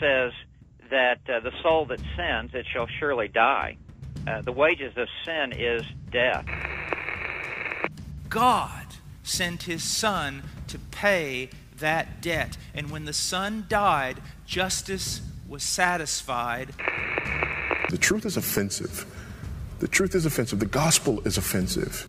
God says that uh, the soul that sins, it shall surely die. Uh, the wages of sin is death. God sent his son to pay that debt. And when the son died, justice was satisfied. The truth is offensive. The truth is offensive. The gospel is offensive.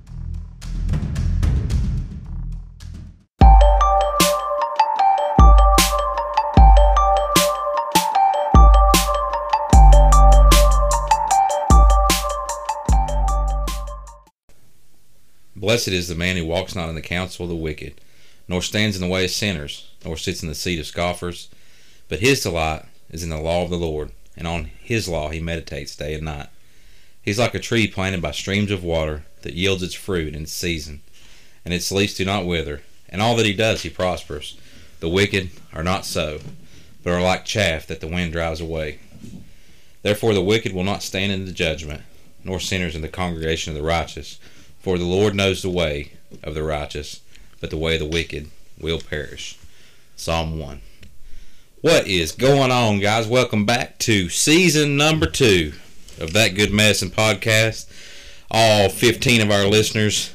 Blessed is the man who walks not in the counsel of the wicked, nor stands in the way of sinners, nor sits in the seat of scoffers. But his delight is in the law of the Lord, and on his law he meditates day and night. He is like a tree planted by streams of water that yields its fruit in season, and its leaves do not wither, and all that he does he prospers. The wicked are not so, but are like chaff that the wind drives away. Therefore the wicked will not stand in the judgment, nor sinners in the congregation of the righteous. For the Lord knows the way of the righteous, but the way of the wicked will perish. Psalm 1. What is going on, guys? Welcome back to season number two of That Good Medicine podcast. All 15 of our listeners,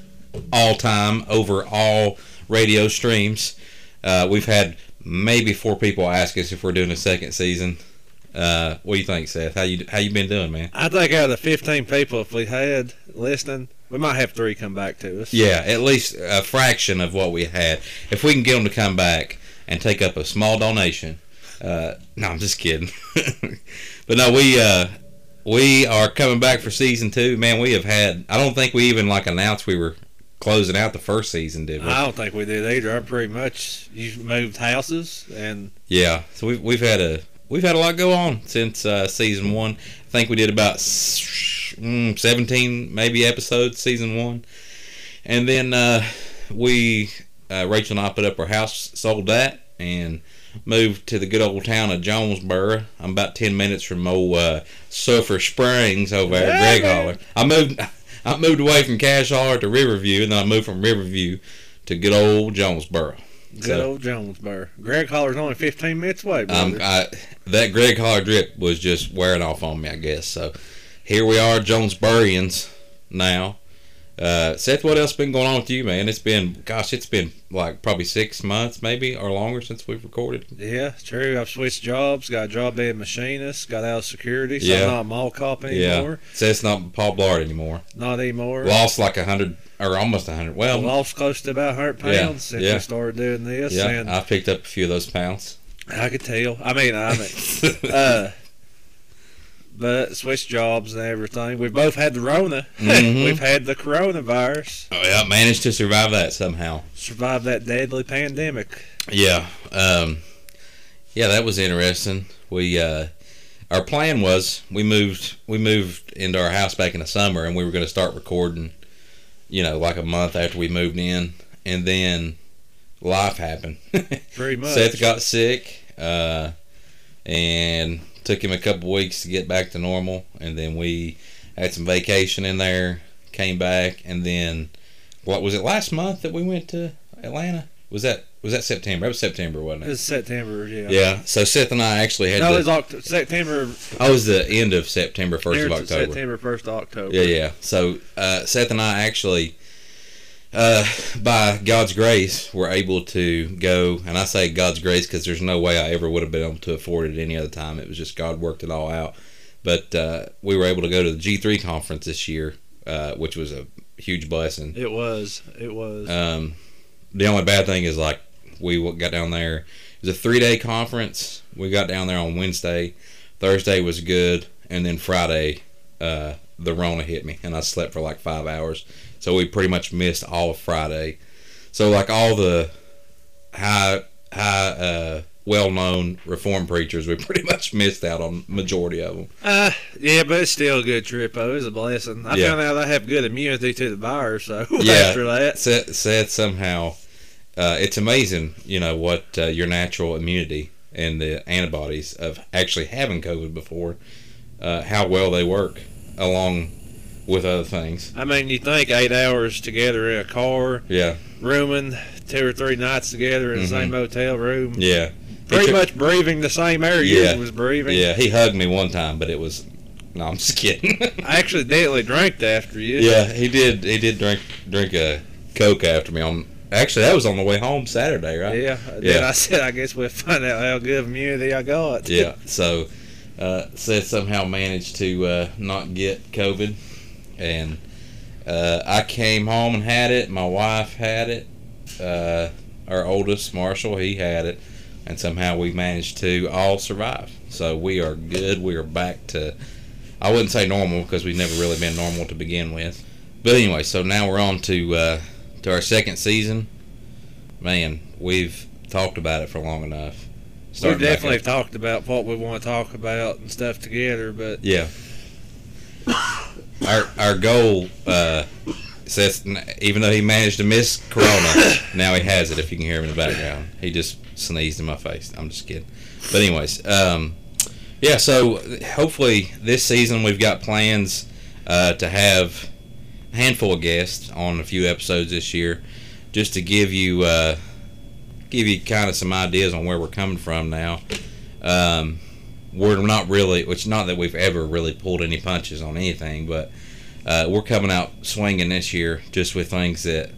all time, over all radio streams. Uh, we've had maybe four people ask us if we're doing a second season. Uh, what do you think, Seth? How you how you been doing, man? I think out of the 15 people, if we had listening, we might have three come back to us. Yeah, at least a fraction of what we had. If we can get them to come back and take up a small donation. Uh, no, I'm just kidding. but no, we uh, we are coming back for season two. Man, we have had. I don't think we even like announced we were closing out the first season, did we? I don't think we did either. I pretty much you moved houses and Yeah, so we've we've had a we've had a lot go on since uh, season one. I think we did about mm, seventeen maybe episodes season one, and then uh, we uh, Rachel and I put up our house, sold that, and moved to the good old town of Jonesboro. I'm about ten minutes from old uh, Sulphur Springs over there, Yeah, Greg. Holler. I moved I moved away from Cash Holler to Riverview, and then I moved from Riverview to good old Jonesboro. Good So- old Jonesboro. Greg Holler's only 15 minutes away, brother. Um, I, that Greg Holler drip was just wearing off on me, I guess. So here we are, Jonesburians now. Uh, Seth, what else been going on with you, man? It's been, gosh, it's been like probably six months, maybe or longer since we've recorded. yeah, true. I've switched jobs. Got a job being machinist. Got out of security. So Yeah. I'm not a mall cop anymore. Yeah, Seth's not Paul Blart anymore. Not anymore. Lost like a hundred or almost a hundred. I Well, lost close to about 100 Yeah, pounds since yeah. we started doing this. yeah, And I've picked up a few of those pounds. I could tell. I mean, I mean, uh, but switched jobs and everything. We've both had the Rona. Mhm. We've had the coronavirus. Oh, yeah, managed to survive that somehow. Survived that deadly pandemic. Yeah, um, yeah, that was interesting. We uh, our plan was we moved we moved into our house back in the summer, and we were going to start recording. You know, like a month after we moved in, and then life happened. Pretty much. Seth got sick, uh, and took him a couple weeks to get back to normal, and then we had some vacation in there, came back, and then what was it last month that we went to Atlanta? Was that was that September? That was September, wasn't It it? was September, yeah. Yeah. So Seth and I actually had. No, the, it was Oct- September. I was the end of September, first of October. September first of October. Yeah, yeah. So uh, Seth and I actually, uh, by God's grace, we were able to go. And I say God's grace because there's no way I ever would have been able to afford it any other time. It was just God worked it all out. But uh, we were able to go to the G3 conference this year, uh, which was a huge blessing. It was. It was. Um, the only bad thing is like we got down there. It was a three day conference. We got down there on Wednesday. Thursday was good, and then Friday, uh, the Rona hit me, and I slept for like five hours. So we pretty much missed all of Friday. So like all the high high uh, well known reform preachers, we pretty much missed out on majority of them. Uh, yeah, but it's still a good trip, though. It was a blessing. I Yeah. found out I have good immunity to the virus, so Yeah. after that. said, said somehow uh, it's amazing, you know, what uh, your natural immunity and the antibodies of actually having COVID before, uh, how well they work along with other things. I mean, you think eight hours together in a car, Yeah, rooming two or three nights together in the Mhm. same hotel room. yeah. pretty took- much breathing the same air you Yeah. was breathing. Yeah, he hugged me one time, but it was. No, I'm just kidding. I accidentally drank after you. yeah, he did. He did drink drink a coke after me on. Actually, that was on the way home Saturday, right? Yeah. Then Yeah. I said, I guess we'll find out how good of immunity I got. Yeah. So, uh, Seth somehow managed to uh, not get COVID, and uh, I came home and had it. My wife had it. Uh, our oldest, Marshall, he had it, and somehow we managed to all survive. So we are good. We are back to. I wouldn't say normal because we've never really been normal to begin with. But anyway, so now we're on to uh, to our second season. Man, we've talked about it for long enough. We've Starting definitely talked about what we want to talk about and stuff together, but Yeah. Our our goal, uh, says even though he managed to miss Corona, now he has it. If you can hear him in the background, he just sneezed in my face. I'm just kidding. But anyways, um, yeah. So hopefully this season we've got plans uh, to have a handful of guests on a few episodes this year, just to give you uh, give you kind of some ideas on where we're coming from now. Um, we're not really, which not that we've ever really pulled any punches on anything, but uh, we're coming out swinging this year just with things that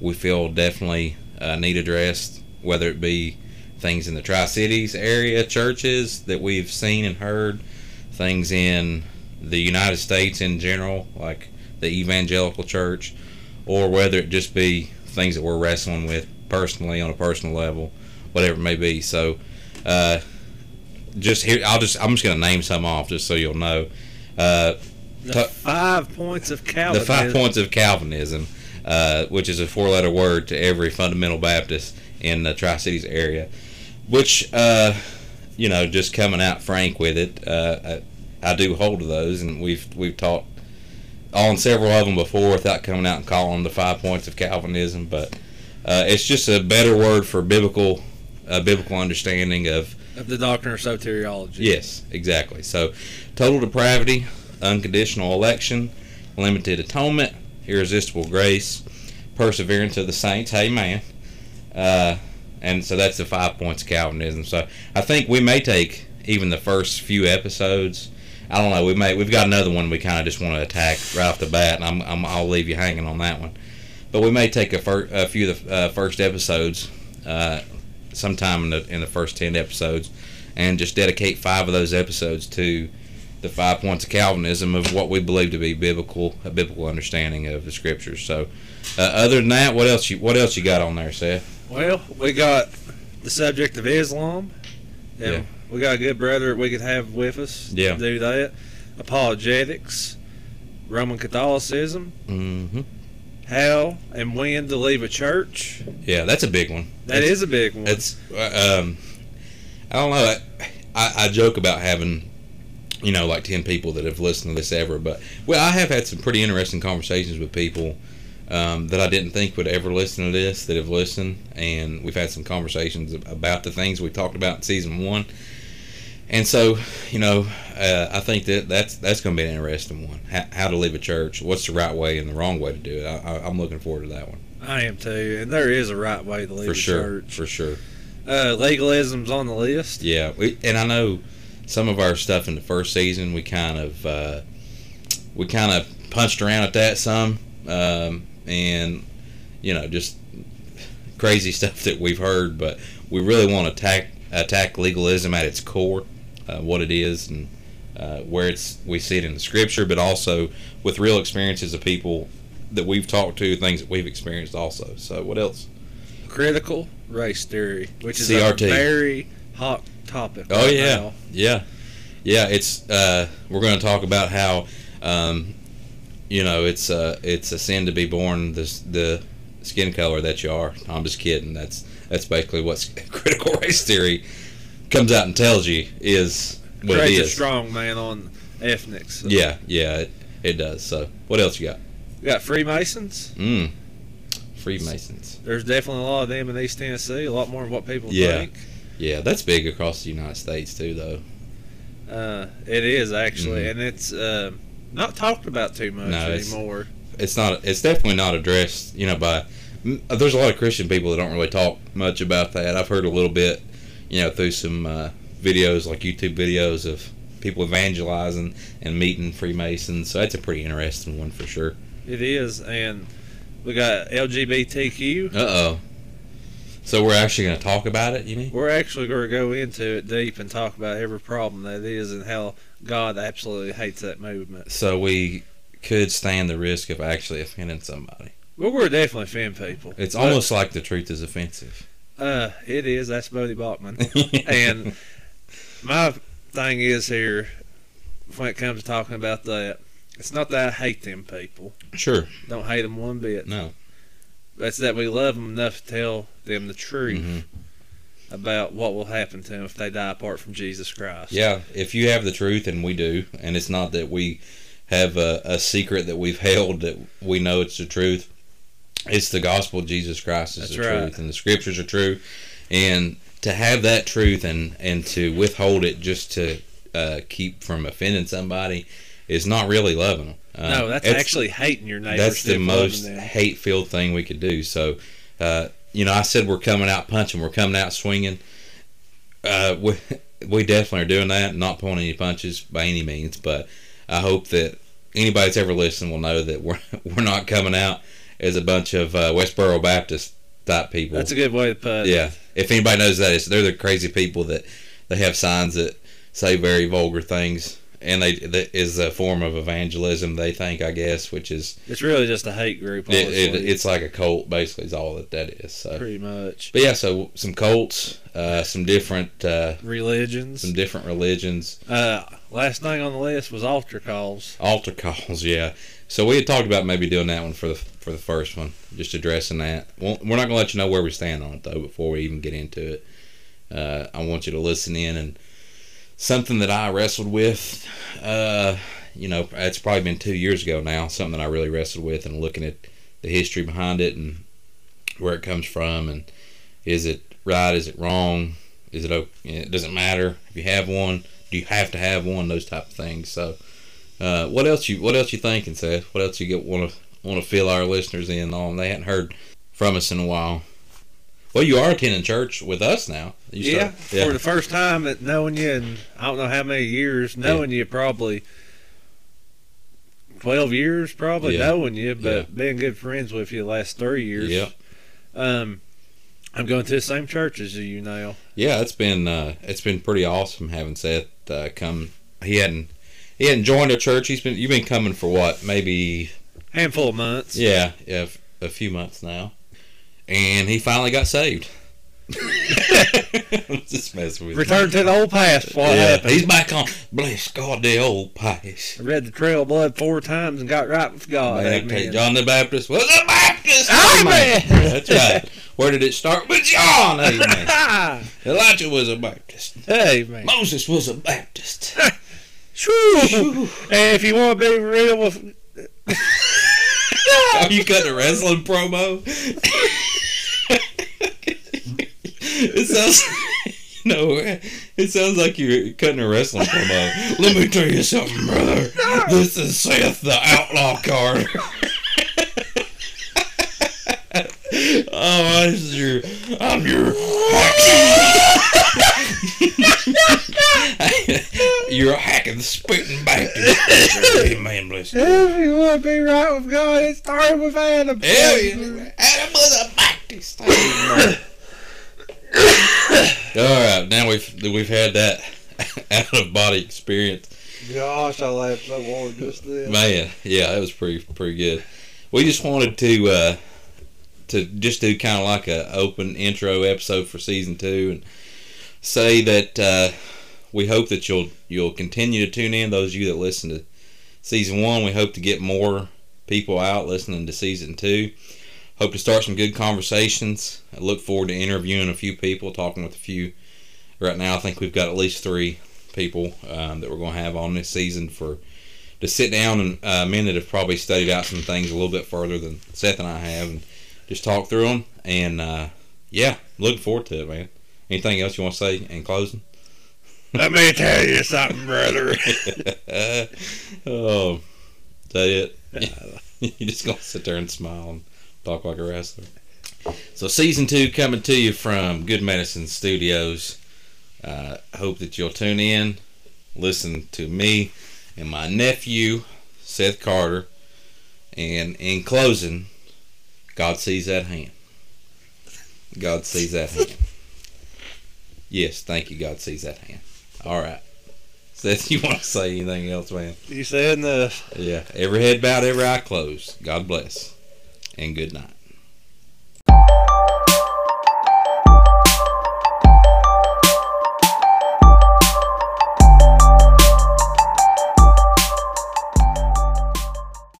we feel definitely uh, need addressed, whether it be things in the Tri Cities area, churches that we've seen and heard, things in the United States in general, like the evangelical church, or whether it just be things that we're wrestling with personally on a personal level, whatever it may be. So, uh, just here, I'll just I'm just gonna name some off just so you'll know. Uh, the five points of Calvinism. the five points of Calvinism, uh, which is a four-letter word to every fundamental Baptist in the Tri Cities area, which uh, you know, just coming out frank with it, uh, I, I do hold to those, and we've we've talked on several of them before without coming out and calling them the five points of Calvinism, but uh, it's just a better word for biblical, uh, biblical understanding of of the doctrine of soteriology. Yes, exactly. So, total depravity, unconditional election, limited atonement, irresistible grace, perseverance of the saints. Amen. Uh, and so that's the five points of Calvinism. So I think we may take even the first few episodes. I don't know. We may we've got another one we kind of just want to attack right off the bat, and I'm, I'm I'll leave you hanging on that one. But we may take a, fir- a few of the uh, first episodes, uh, sometime in the in the first ten episodes, and just dedicate five of those episodes to the five points of Calvinism of what we believe to be biblical, a biblical understanding of the scriptures. So, uh, other than that, what else you what else you got on there, Seth? Well, we got the subject of Islam. Yeah. We got a good brother we could have with us Yeah. to do that. Apologetics, Roman Catholicism, Mm-hmm. How and when to leave a church. Yeah, that's a big one. That That's- is a big one. It's uh, um, I don't know. I, I joke about having you know like ten people that have listened to this ever, but well, I have had some pretty interesting conversations with people um, that I didn't think would ever listen to this that have listened, and we've had some conversations about the things we talked about in season one. And so, you know, uh, I think that that's that's going to be an interesting one. How, how to leave a church? What's the right way and the wrong way to do it? I, I, I'm looking forward to that one I am too, and there is a right way to leave for a sure. church. For sure. Uh, legalism's on the list. Yeah, we, and I know some of our stuff in the first season we kind of uh, we kind of punched around at that some, um, and you know just crazy stuff that we've heard, but we really want to attack attack legalism at its core, uh, what it is, and uh, where it's we see it in the scripture, but also with real experiences of people that we've talked to, things that we've experienced also. So what else? Critical race theory, which is CRT. a very hot topic. Oh right yeah, now. yeah, yeah. It's uh, we're going to talk about how um, you know it's uh, it's a sin to be born this the skin color that you are. I'm just kidding. That's that's basically what critical race theory comes out and tells you is what Creates it a strong man on ethnics. So. Yeah, yeah, it, it does. So what else you got? We got Freemasons. Mm. Freemasons. There's definitely a lot of them in East Tennessee. A lot more than what people Yeah. think. Yeah, that's big across the United States too, though. Uh, it is actually, Mhm. and it's uh, not talked about too much No, it's- anymore. it's not it's definitely not addressed you know by there's a lot of christian people that don't really talk much about that i've heard a little bit you know, through some uh, videos like YouTube videos of people evangelizing and meeting Freemasons. So that's a pretty interesting one for sure. It is, and we got LGBTQ. Uh oh. So we're actually going to talk about it, you mean? We're actually going to go into it deep and talk about every problem that is and how God absolutely hates that movement. So we could stand the risk of actually offending somebody. Well, we're definitely offend people. It's almost like the truth is offensive. Uh, it is. That's Voddie Baucham. and my thing is here, when it comes to talking about that, it's not that I hate them people. Sure. Don't hate them one bit. No. It's that we love them enough to tell them the truth Mhm. about what will happen to them if they die apart from Jesus Christ. Yeah, if you have the truth, and we do, and it's not that we have a, a secret that we've held that we know it's the truth. It's the gospel of Jesus Christ is That's the right. truth, and the scriptures are true. And to have that truth and and to withhold it just to uh, keep from offending somebody is not really loving them. Uh, No, that's actually hating your neighbor. that's the instead of loving most hate-filled thing we could do. So, uh, you know, I said we're coming out punching, we're coming out swinging. Uh, we we definitely are doing that, not pulling any punches by any means. But I hope that anybody that's ever listened will know that we're we're not coming out as a bunch of uh, Westboro Baptist type people. That's a good way to put it. yeah. If anybody knows that, it's they're the crazy people that they have signs that say very vulgar things. And they that is a form of evangelism. They think, I guess, which is It's really just a hate group. it, it, it's like a cult, basically, is all that that is. So, pretty much but yeah, so some cults, uh, some different, uh, religions. some different religions, Uh, last thing on the list was altar calls. altar calls. Yeah. So we had talked about maybe doing that one for the for the first one, just addressing that. Well, we're not gonna let you know where we stand on it though before we even get into it. Uh, I want you to listen in and something that I wrestled with. Uh, you know, it's probably been two years ago now. Something that I really wrestled with and looking at the history behind it and where it comes from and is it right? Is it wrong? Is it okay? It doesn't matter if you have one. Do you have to have one? Those type of things. So, uh, what else you what else you thinking, Seth? What else you get want to want to fill our listeners in on? They hadn't heard from us in a while. Well, you are attending church with us now. You yeah, start- for the first time at knowing you, and I don't know how many years knowing you, probably twelve years, probably Yeah. knowing you, but Yeah. being good friends with you the last three years. Yeah. Um, I'm going to the same church as you now. Yeah, it's been uh, it's been pretty awesome having Seth uh, come. He hadn't he hadn't joined a church. He's been you've been coming for what maybe Handful of months. yeah yeah f- a few months now, and he finally got saved. Just messing with. Return to the old past. What Yeah, happened? he's back on. Bless God, the old past. I read the Trail of Blood four times and got right with God. Man, I tell you, Amen. John the Baptist was a Baptist. Amen. That's right. Where did it start? With John. Amen. Ah, Elijah was a Baptist. Amen. Moses was a Baptist. Shoo. and if you want to be real with Are you cutting a wrestling promo? it sounds, you know, it sounds like you're cutting a wrestling promo. Let me tell you something, brother. This is Seth the Outlaw Carter. oh, this is your, I'm your, you're a hacking, spitting Baptist. Amen, bless you. if you want to be right with God, it started with Adam. Hell yeah. Adam was a Baptist. All right, now we've we've had that out of body experience. Gosh, I laughed so hard just then. Man, yeah, that was pretty pretty good. We just wanted to uh, to just do kind of like a open intro episode for season two, and say that uh, we hope that you'll you'll continue to tune in. Those of you that listen to season one, we hope to get more people out listening to season two. Hope to start some good conversations. I look forward to interviewing a few people, talking with a few. Right now, I think we've got at least three people um, that we're going to have on this season for to sit down and uh, men that have probably studied out some things a little bit further than Seth and I have, and just talk through them. And uh, yeah, looking forward to it, man. Anything else you want to say in closing? Let me tell you something, brother. oh, is that it? you just gonna sit there and smile and talk like a wrestler. So season two coming to you from Good Medicine Studios. Uh, hope that you'll tune in, listen to me and my nephew, Seth Carter. And in closing, God sees that hand. God sees that hand. Yes, thank you. God sees that hand. All right. Seth, you want to say anything else, man? You said enough. Yeah. Every head bowed, every eye closed. God bless. And good night.